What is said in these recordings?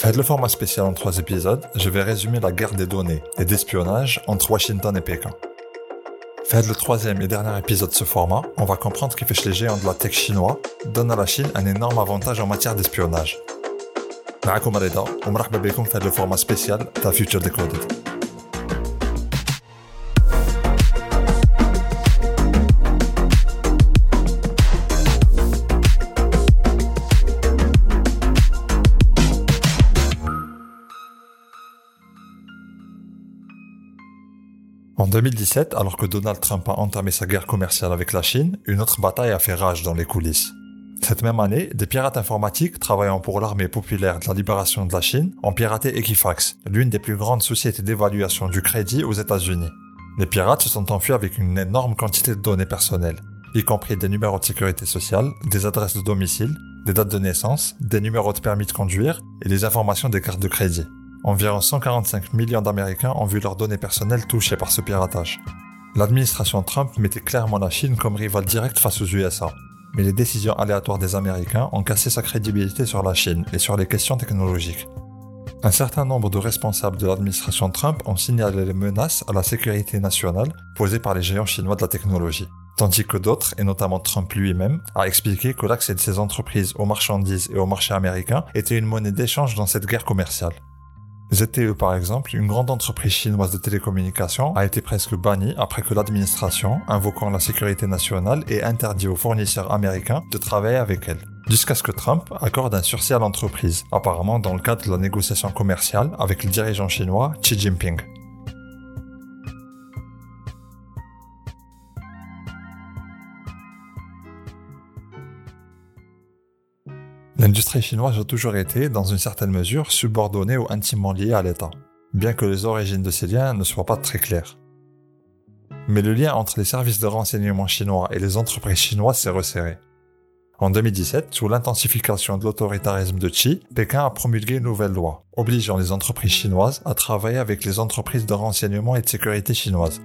Faites le format spécial en trois épisodes, je vais résumer la guerre des données et d'espionnage entre Washington et Pékin. Faites le troisième et dernier épisode de ce format, on va comprendre que les géants de la tech chinois donnent à la Chine un énorme avantage en matière d'espionnage. معكم رضا ومرحبا بكم في هذا الفورما سبيسيال تاع فيوتشر ديكودد En 2017, alors que Donald Trump a entamé sa guerre commerciale avec la Chine, une autre bataille a fait rage dans les coulisses. Cette même année, des pirates informatiques travaillant pour l'armée populaire de la libération de la Chine ont piraté Equifax, l'une des plus grandes sociétés d'évaluation du crédit aux États-Unis. Les pirates se sont enfuis avec une énorme quantité de données personnelles, y compris des numéros de sécurité sociale, des adresses de domicile, des dates de naissance, des numéros de permis de conduire et les informations des cartes de crédit. Environ 145 millions d'Américains ont vu leurs données personnelles touchées par ce piratage. L'administration Trump mettait clairement la Chine comme rival direct face aux USA. Mais les décisions aléatoires des Américains ont cassé sa crédibilité sur la Chine et sur les questions technologiques. Un certain nombre de responsables de l'administration Trump ont signalé les menaces à la sécurité nationale posées par les géants chinois de la technologie, tandis que d'autres, et notamment Trump lui-même, a expliqué que l'accès de ces entreprises aux marchandises et au marché américain était une monnaie d'échange dans cette guerre commerciale. ZTE par exemple, une grande entreprise chinoise de télécommunications, a été presque bannie après que l'administration, invoquant la sécurité nationale, ait interdit aux fournisseurs américains de travailler avec elle. Jusqu'à ce que Trump accorde un sursis à l'entreprise, apparemment dans le cadre de la négociation commerciale avec le dirigeant chinois Xi Jinping. L'industrie chinoise a toujours été, dans une certaine mesure, subordonnée ou intimement liée à l'État, bien que les origines de ces liens ne soient pas très claires. Mais le lien entre les services de renseignement chinois et les entreprises chinoises s'est resserré. En 2017, sous l'intensification de l'autoritarisme de Xi, Pékin a promulgué une nouvelle loi, obligeant les entreprises chinoises à travailler avec les entreprises de renseignement et de sécurité chinoises,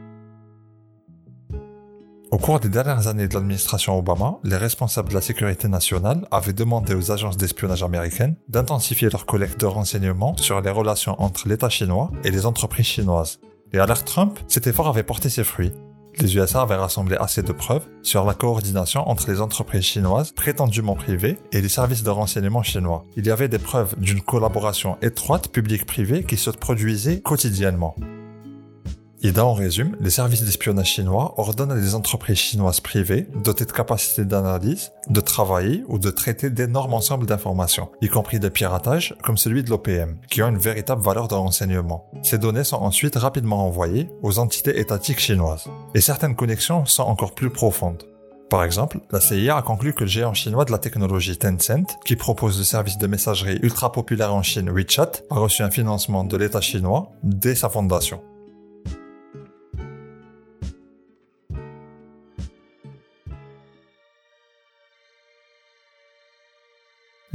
au cours des dernières années de l'administration Obama, les responsables de la sécurité nationale avaient demandé aux agences d'espionnage américaines d'intensifier leur collecte de renseignements sur les relations entre l'État chinois et les entreprises chinoises. Et à l'ère Trump, cet effort avait porté ses fruits. Les USA avaient rassemblé assez de preuves sur la coordination entre les entreprises chinoises prétendument privées et les services de renseignement chinois. Il y avait des preuves d'une collaboration étroite publique-privée qui se produisait quotidiennement. IDA en résume, les services d'espionnage chinois ordonnent à des entreprises chinoises privées dotées de capacités d'analyse, de travailler ou de traiter d'énormes ensembles d'informations, y compris des piratages comme celui de l'OPM, qui ont une véritable valeur de renseignement. Ces données sont ensuite rapidement envoyées aux entités étatiques chinoises. Et certaines connexions sont encore plus profondes. Par exemple, la CIA a conclu que le géant chinois de la technologie Tencent, qui propose le service de messagerie ultra populaire en Chine WeChat, a reçu un financement de l'État chinois dès sa fondation.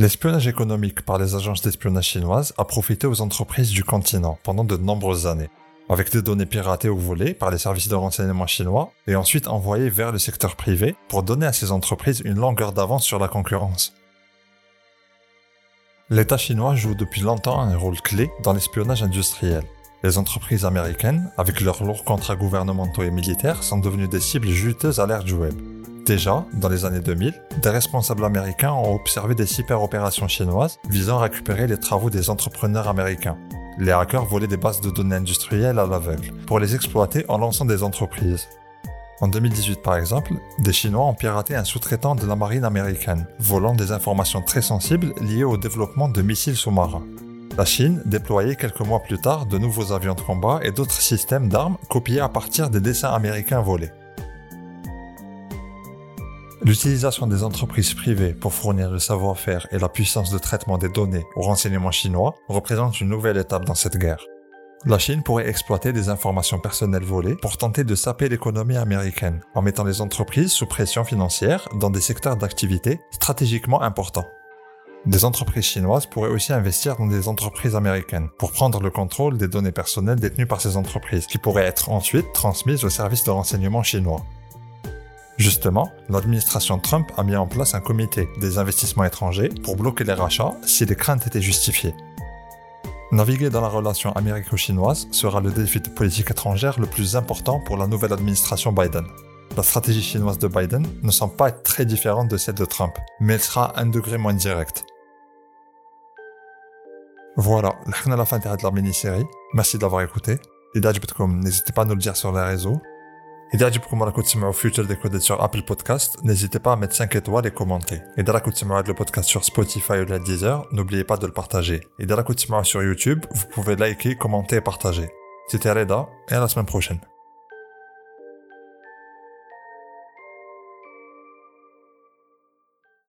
L'espionnage économique par les agences d'espionnage chinoises a profité aux entreprises du continent pendant de nombreuses années, avec des données piratées ou volées par les services de renseignement chinois et ensuite envoyées vers le secteur privé pour donner à ces entreprises une longueur d'avance sur la concurrence. L'État chinois joue depuis longtemps un rôle clé dans l'espionnage industriel. Les entreprises américaines, avec leurs lourds contrats gouvernementaux et militaires, sont devenues des cibles juteuses à l'ère du web. Déjà, dans les années 2000, des responsables américains ont observé des cyber-opérations chinoises visant à récupérer les travaux des entrepreneurs américains. Les hackers volaient des bases de données industrielles à l'aveugle pour les exploiter en lançant des entreprises. En 2018 par exemple, des Chinois ont piraté un sous-traitant de la marine américaine, volant des informations très sensibles liées au développement de missiles sous-marins. La Chine déployait quelques mois plus tard de nouveaux avions de combat et d'autres systèmes d'armes copiés à partir des dessins américains volés. L'utilisation des entreprises privées pour fournir le savoir-faire et la puissance de traitement des données aux renseignements chinois représente une nouvelle étape dans cette guerre. La Chine pourrait exploiter des informations personnelles volées pour tenter de saper l'économie américaine en mettant les entreprises sous pression financière dans des secteurs d'activité stratégiquement importants. Des entreprises chinoises pourraient aussi investir dans des entreprises américaines pour prendre le contrôle des données personnelles détenues par ces entreprises qui pourraient être ensuite transmises aux services de renseignement chinois. Justement, l'administration Trump a mis en place un comité des investissements étrangers pour bloquer les rachats si les craintes étaient justifiées. Naviguer dans la relation américo-chinoise sera le défi de politique étrangère le plus important pour la nouvelle administration Biden. La stratégie chinoise de Biden ne semble pas être très différente de celle de Trump, mais elle sera un degré moins directe. Voilà, la fin de la mini-série. Merci d'avoir écouté. n'hésitez pas à nous le dire sur les réseaux. إذا عجبكم راكم تسمعوا فيوتشر ديكودد sur Apple Podcast, n'hésitez pas à mettre 5 étoiles et commenter. إذا راكم تسمعوا le podcast sur Spotify ou la Deezer, n'oubliez pas de le partager. إذا راكم تسمعوا sur YouTube, vous pouvez liker, commenter et partager. C'était Reda et à la semaine prochaine.